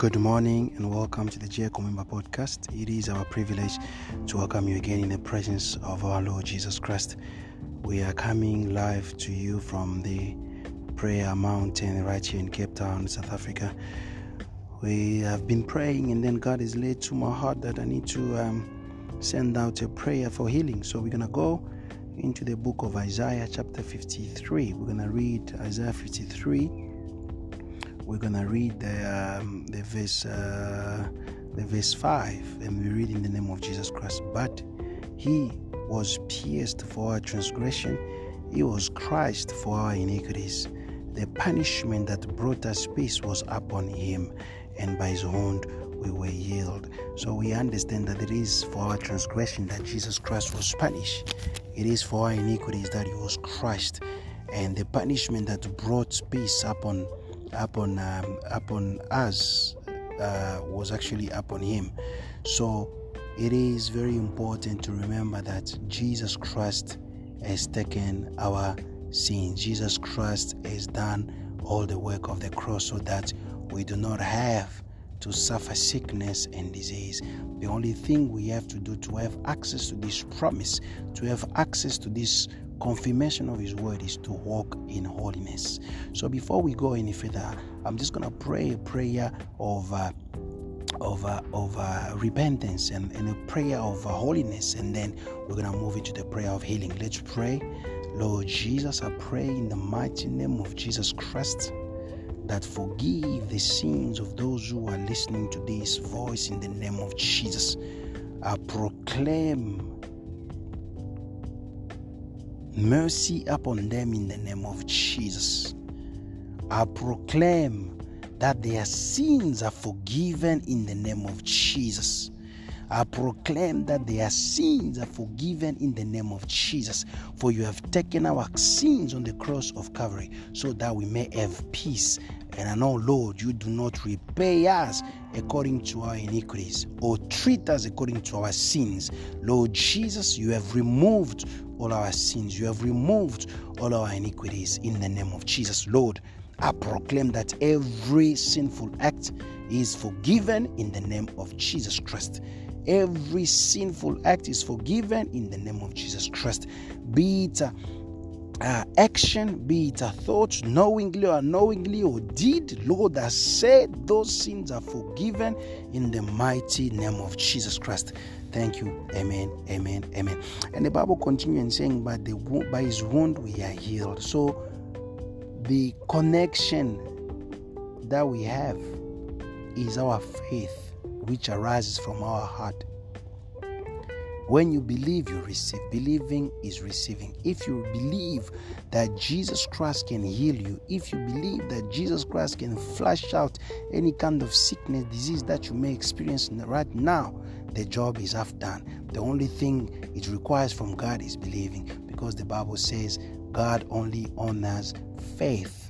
Good morning and welcome to the J. Komimba podcast. It is our privilege to welcome you again in the presence of our Lord Jesus Christ. We are coming live to you from the Prayer Mountain right here in Cape Town, South Africa. We have been praying, and then God has laid to my heart that I need to um, send out a prayer for healing. So we're going to go into the book of Isaiah, chapter 53. We're going to read Isaiah 53 we're gonna read the um, the verse uh, the verse five, and we read in the name of Jesus Christ. But he was pierced for our transgression; he was crushed for our iniquities. The punishment that brought us peace was upon him, and by his wound we were healed. So we understand that it is for our transgression that Jesus Christ was punished. It is for our iniquities that he was crushed, and the punishment that brought peace upon upon um, upon us uh, was actually upon him. So it is very important to remember that Jesus Christ has taken our sins. Jesus Christ has done all the work of the cross so that we do not have to suffer sickness and disease. The only thing we have to do to have access to this promise, to have access to this confirmation of His word is to walk in holiness. So before we go any further, I'm just going to pray a prayer of. Uh, of, uh, of uh, repentance and, and, a prayer of uh, holiness, and then we're to move into the prayer of healing. Let's pray. Lord Jesus, I pray in the mighty name of Jesus Christ that forgive the sins of those who are listening to this voice in the name of Jesus. I proclaim mercy upon them in the name of Jesus. I proclaim that their sins are forgiven in the name of Jesus. I proclaim that their sins are forgiven in the name of Jesus. For you have taken our sins on the cross of Calvary so that we may have peace. And I know, Lord, you do not repay us according to our iniquities or treat us according to our sins. Lord Jesus, you have removed all our sins. You have removed all our iniquities in the name of Jesus. Lord, I proclaim that every sinful act is forgiven in the name of Jesus Christ. Every sinful act is forgiven in the name of Jesus Christ. Be it uh, action, be it a thought, knowingly or unknowingly, or deed, Lord, I said those sins are forgiven in the mighty name of Jesus Christ. Thank you. Amen. Amen. Amen. And the Bible continues saying, by the by his wound we are healed. So the connection that we have is our faith, which arises from our heart. When you believe, you receive. Believing is receiving. If you believe that Jesus Christ can heal you, if you believe that Jesus Christ can flush out any kind of sickness, disease that you may experience right now, the job is half done. The only thing it requires from God is believing because the Bible says God only honors faith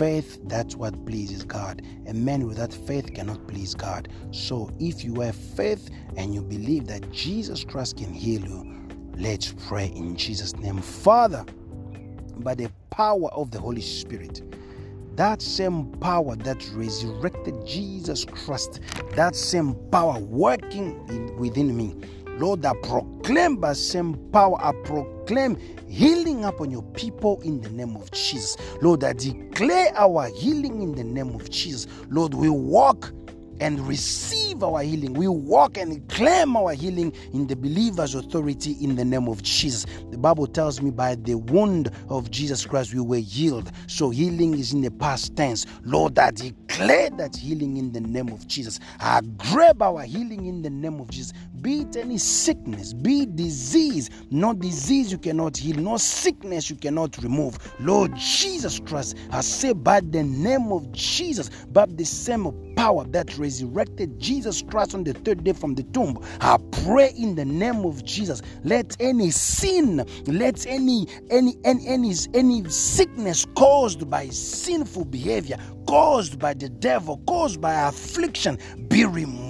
faith, that's what pleases God. A man without faith cannot please God. So if you have faith and you believe that Jesus Christ can heal you, let's pray in Jesus' name. Father, by the power of the Holy Spirit, that same power that resurrected Jesus Christ, that same power working in, within me Lord, I proclaim by same power, I proclaim healing upon your people in the name of Jesus. Lord, I declare our healing in the name of Jesus. Lord, we walk and receive our healing. We walk and claim our healing in the believer's authority in the name of Jesus. The Bible tells me by the wound of Jesus Christ we were healed. So healing is in the past tense. Lord, I declare that healing in the name of Jesus. I grab our healing in the name of Jesus. Be it any sickness, be it disease, no disease you cannot heal, no sickness you cannot remove. Lord Jesus Christ, I say by the name of Jesus, by the same power that resurrected Jesus Christ on the third day from the tomb. I pray in the name of Jesus. Let any sin, let any any any any, any sickness caused by sinful behavior caused by the devil, caused by affliction, be removed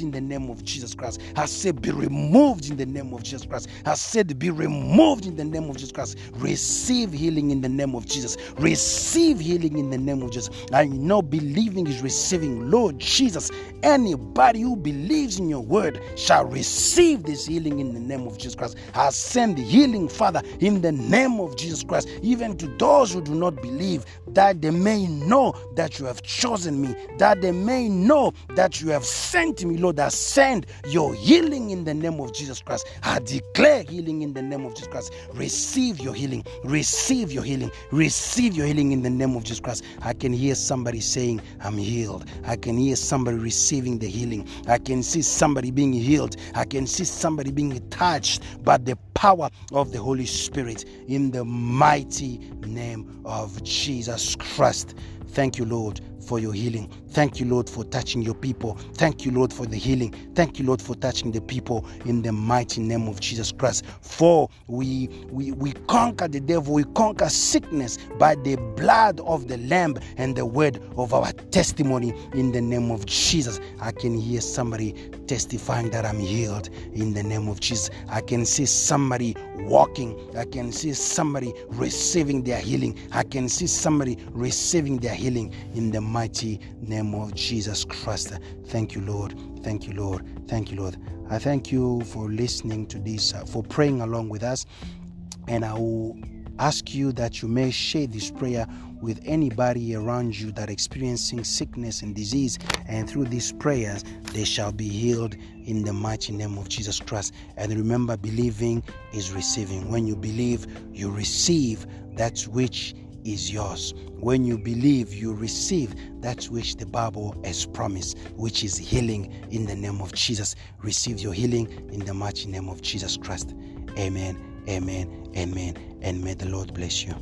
in the name of Jesus Christ. I said, be removed in the name of Jesus Christ. I said, be removed in the name of Jesus Christ. Receive healing in the name of Jesus. Receive healing in the name of Jesus. I know believing is receiving. Lord Jesus, anybody who believes in your word shall receive this healing in the name of Jesus Christ. I send healing, Father, in the name of Jesus Christ, even to those who do not believe, that they may know that you have chosen me, that they may know that you have sent me, Lord. I send your healing in the name of Jesus Christ. I declare healing in the name of Jesus Christ. Receive your healing, receive your healing, receive your healing in the name of Jesus Christ. I can hear somebody saying, I'm healed. I can hear somebody receiving the healing. I can see somebody being healed. I can see somebody being touched by the power of the Holy Spirit in the mighty name of Jesus Christ. Thank you, Lord, for your healing. Thank you, Lord, for touching your people. Thank you, Lord, for the healing. Thank you, Lord, for touching the people in the mighty name of Jesus Christ. For we we, we conquer the devil, we conquer sickness by the blood of the Lamb and the word of our testimony in the name of Jesus. I can hear somebody testifying that I'm healed in the name of Jesus. I can see somebody walking. I can see somebody receiving their healing. I can see somebody receiving their healing in the mighty name of Jesus Christ. Thank you, Lord. Thank you, Lord. Thank you, Lord. I thank you for listening to this, uh, for praying along with us. And I will ask you that you may share this prayer with anybody around you that experiencing sickness and disease and through these prayers they shall be healed in the mighty name of Jesus Christ and remember believing is receiving when you believe you receive that which is yours. When you believe, you receive that which the Bible has promised, which is healing in the name of Jesus. Receive your healing in the mighty name of Jesus Christ. Amen, amen, amen, and may the Lord bless you.